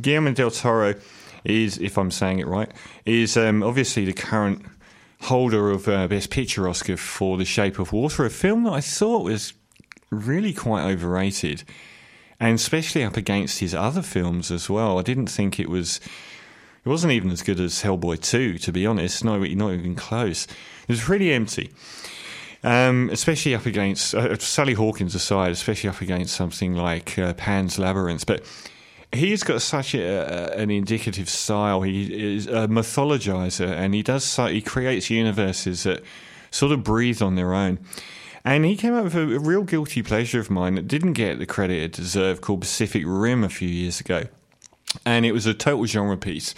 Guillermo del Toro is, if I'm saying it right, is um, obviously the current holder of uh, Best Picture Oscar for The Shape of Water, a film that I thought was really quite overrated, and especially up against his other films as well. I didn't think it was. It wasn't even as good as Hellboy 2, to be honest. Not, not even close. It was pretty empty. Um, especially up against uh, Sally Hawkins aside, especially up against something like uh, Pan's Labyrinth. But he's got such a, an indicative style. He is a mythologizer, and he does he creates universes that sort of breathe on their own. And he came up with a, a real guilty pleasure of mine that didn't get the credit it deserved, called Pacific Rim a few years ago, and it was a total genre piece.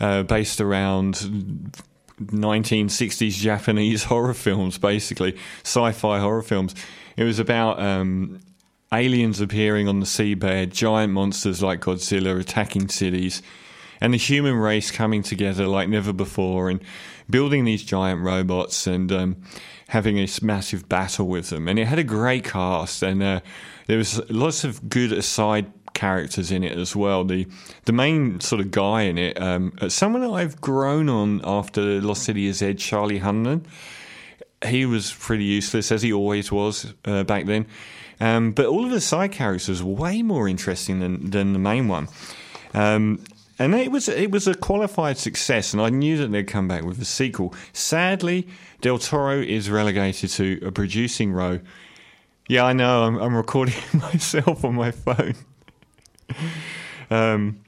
Uh, based around 1960s Japanese horror films, basically sci-fi horror films. It was about um, aliens appearing on the seabed, giant monsters like Godzilla attacking cities, and the human race coming together like never before and building these giant robots and um, having this massive battle with them. And it had a great cast, and uh, there was lots of good aside characters in it as well. The the main sort of guy in it, um, someone that I've grown on after Lost City is Ed, Charlie Hunnam. He was pretty useless as he always was uh, back then. Um, but all of the side characters were way more interesting than, than the main one. Um, and it was it was a qualified success, and I knew that they'd come back with a sequel. Sadly, Del Toro is relegated to a producing role. Yeah, I know. I'm, I'm recording myself on my phone. um,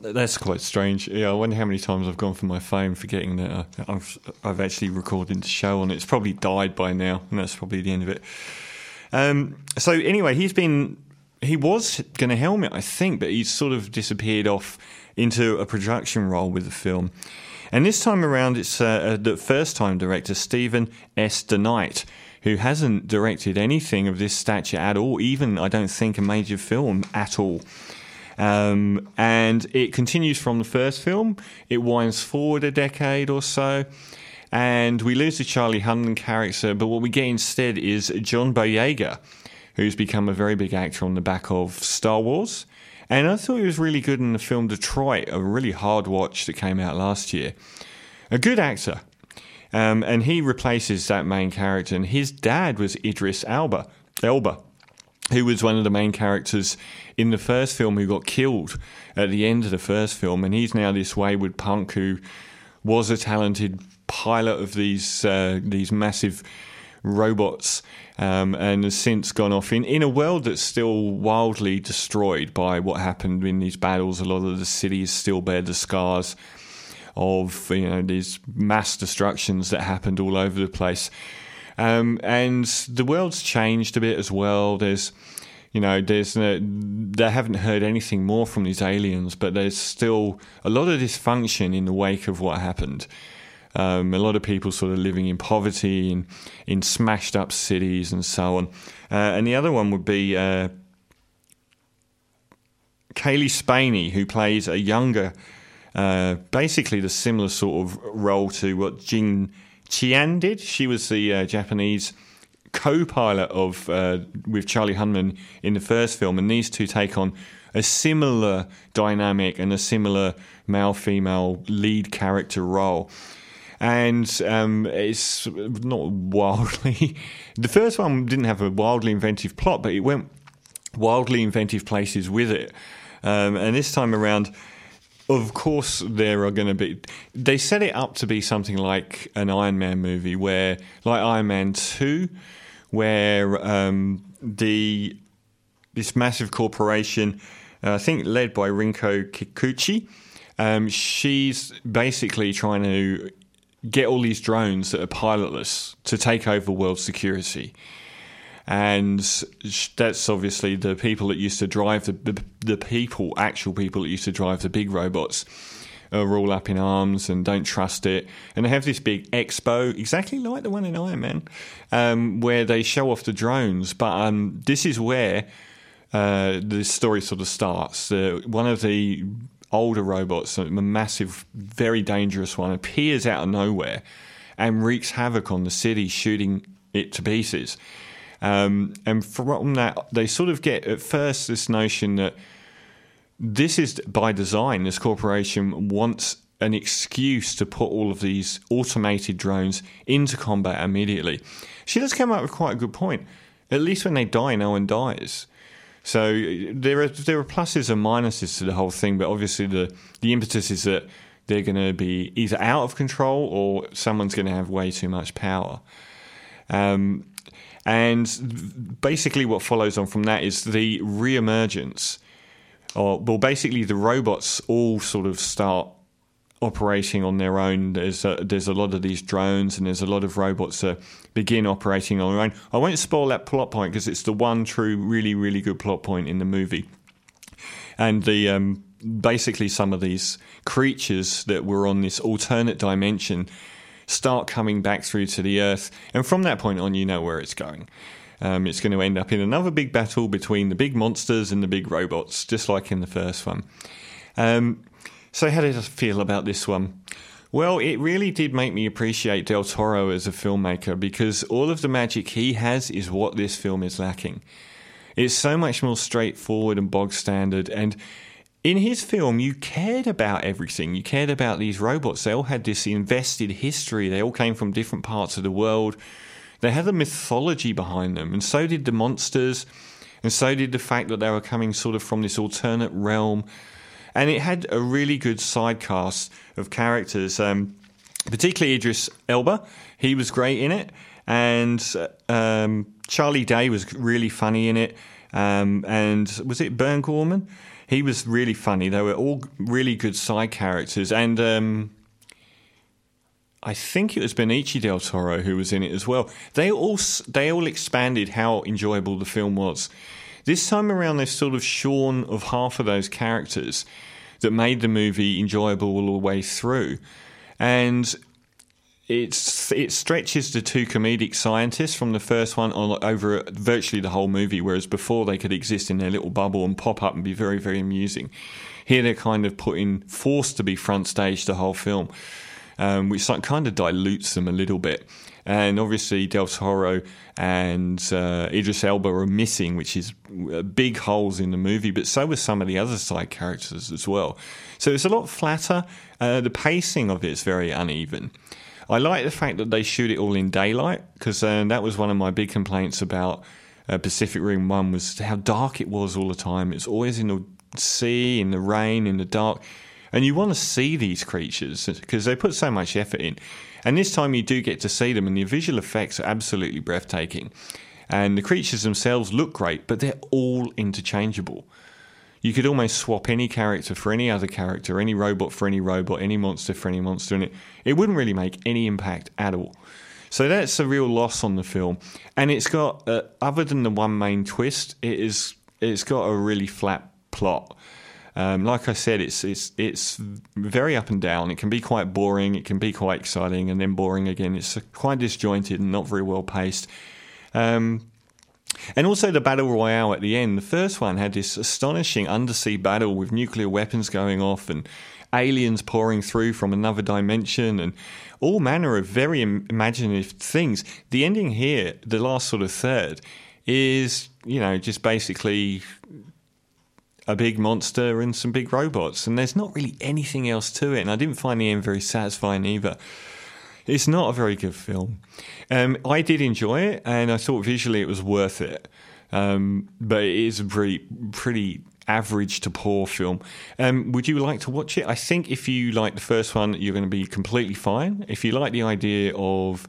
that's quite strange. Yeah, I wonder how many times I've gone for my phone, forgetting that uh, I've I've actually recorded the show on it. It's probably died by now, and that's probably the end of it. Um, so anyway, he's been he was going to helm it, I think, but he's sort of disappeared off into a production role with the film. And this time around, it's uh, uh the first time director Stephen S. DeKnight, who hasn't directed anything of this stature at all, even I don't think a major film at all. Um, and it continues from the first film. It winds forward a decade or so. And we lose the Charlie Hunnam character, but what we get instead is John Boyega, who's become a very big actor on the back of Star Wars. And I thought he was really good in the film Detroit, a really hard watch that came out last year. A good actor. Um, and he replaces that main character. And his dad was Idris Elba, Elba, who was one of the main characters in the first film who got killed at the end of the first film. And he's now this wayward punk who was a talented pilot of these uh, these massive robots um, and has since gone off in, in a world that's still wildly destroyed by what happened in these battles. A lot of the cities still bear the scars of you know these mass destructions that happened all over the place. Um, and the world's changed a bit as well. There's you know, there's no, they haven't heard anything more from these aliens, but there's still a lot of dysfunction in the wake of what happened. Um, a lot of people sort of living in poverty in in smashed up cities and so on. Uh, and the other one would be uh, Cailee Spaeny, who plays a younger, uh, basically the similar sort of role to what Jing Tian did. She was the uh, Japanese co-pilot of uh, with Charlie Hunnam in the first film, and these two take on a similar dynamic and a similar male-female lead character role and um, it's not wildly. the first one didn't have a wildly inventive plot, but it went wildly inventive places with it. Um, and this time around, of course, there are going to be. They set it up to be something like an Iron Man movie, where, like Iron Man 2, where um, the this massive corporation, uh, I think led by Rinko Kikuchi, um, she's basically trying to get all these drones that are pilotless to take over world security. And that's obviously the people that used to drive the, the, the people, actual people that used to drive the big robots, are all up in arms and don't trust it. And they have this big expo, exactly like the one in Iron Man, um, where they show off the drones. But um, this is where uh, the story sort of starts. Uh, one of the older robots, a massive, very dangerous one, appears out of nowhere and wreaks havoc on the city, shooting it to pieces. Um, and from that, they sort of get at first this notion that this is by design. This corporation wants an excuse to put all of these automated drones into combat immediately. She does come up with quite a good point. At least when they die, no one dies. So there are there are pluses and minuses to the whole thing, but obviously the the impetus is that they're going to be either out of control or someone's going to have way too much power. Um, and basically, what follows on from that is the re-emergence, or well, basically the robots all sort of start operating on their own. There's a, there's a lot of these drones, and there's a lot of robots that begin operating on their own. I won't spoil that plot point because it's the one true, really, really good plot point in the movie. And the um, basically some of these creatures that were on this alternate dimension start coming back through to the Earth, and from that point on, you know where it's going. Um, it's going to end up in another big battle between the big monsters and the big robots, just like in the first one. Um, so, how did I feel about this one? Well, it really did make me appreciate Del Toro as a filmmaker because all of the magic he has is what this film is lacking. It's so much more straightforward and bog standard. And in his film, you cared about everything. You cared about these robots. They all had this invested history, they all came from different parts of the world. They had a mythology behind them, and so did the monsters, and so did the fact that they were coming sort of from this alternate realm and it had a really good side cast of characters, um, particularly Idris Elba. He was great in it, and um, Charlie Day was really funny in it. Um, and was it Burn Gorman? He was really funny. They were all really good side characters, and um, I think it was Benicio del Toro who was in it as well. They all they all expanded how enjoyable the film was. This time around, they've sort of shorn of half of those characters that made the movie enjoyable all the way through. And it's it stretches the two comedic scientists from the first one on over virtually the whole movie, whereas before they could exist in their little bubble and pop up and be very very amusing. Here they're kind of put in forced to be front stage the whole film, um, which kind of dilutes them a little bit. And obviously, Del Toro and uh, Idris Elba are missing, which is uh, big holes in the movie, but so were some of the other side characters as well. So it's a lot flatter. Uh, the pacing of it is very uneven. I like the fact that they shoot it all in daylight because uh, that was one of my big complaints about uh, Pacific Rim 1 was how dark it was all the time. It's always in the sea, in the rain, in the dark. And you want to see these creatures because they put so much effort in. And this time you do get to see them, and the visual effects are absolutely breathtaking. And the creatures themselves look great, but they're all interchangeable. You could almost swap any character for any other character, any robot for any robot, any monster for any monster, and it, it wouldn't really make any impact at all. So that's a real loss on the film. And it's got, uh, other than the one main twist, it is it's got a really flat plot. Um, like I said, it's it's it's very up and down. It can be quite boring. It can be quite exciting, and then boring again. It's quite disjointed and not very well paced. Um, and also the battle royale at the end. The first one had this astonishing undersea battle with nuclear weapons going off and aliens pouring through from another dimension and all manner of very imaginative things. The ending here, the last sort of third, is you know just basically a big monster and some big robots, and there's not really anything else to it. And I didn't find the end very satisfying either. It's not a very good film. Um, I did enjoy it, and I thought visually it was worth it. Um, but it is a pretty, pretty average to poor film. Um, would you like to watch it? I think if you like the first one, you're going to be completely fine. If you like the idea of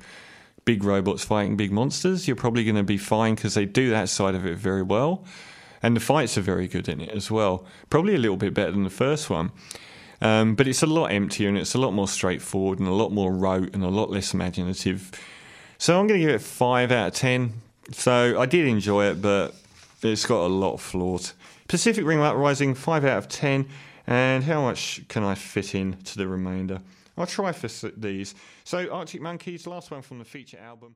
big robots fighting big monsters, you're probably going to be fine because they do that side of it very well and the fights are very good in it as well. Probably a little bit better than the first one. Um, but it's a lot emptier and it's a lot more straightforward and a lot more rote and a lot less imaginative. So I'm going to give it 5 out of 10. So I did enjoy it, but it's got a lot of flaws. Pacific Rim Uprising, 5 out of 10. And how much can I fit in to the remainder? I'll try for these. So Arctic Monkeys, last one from the feature album.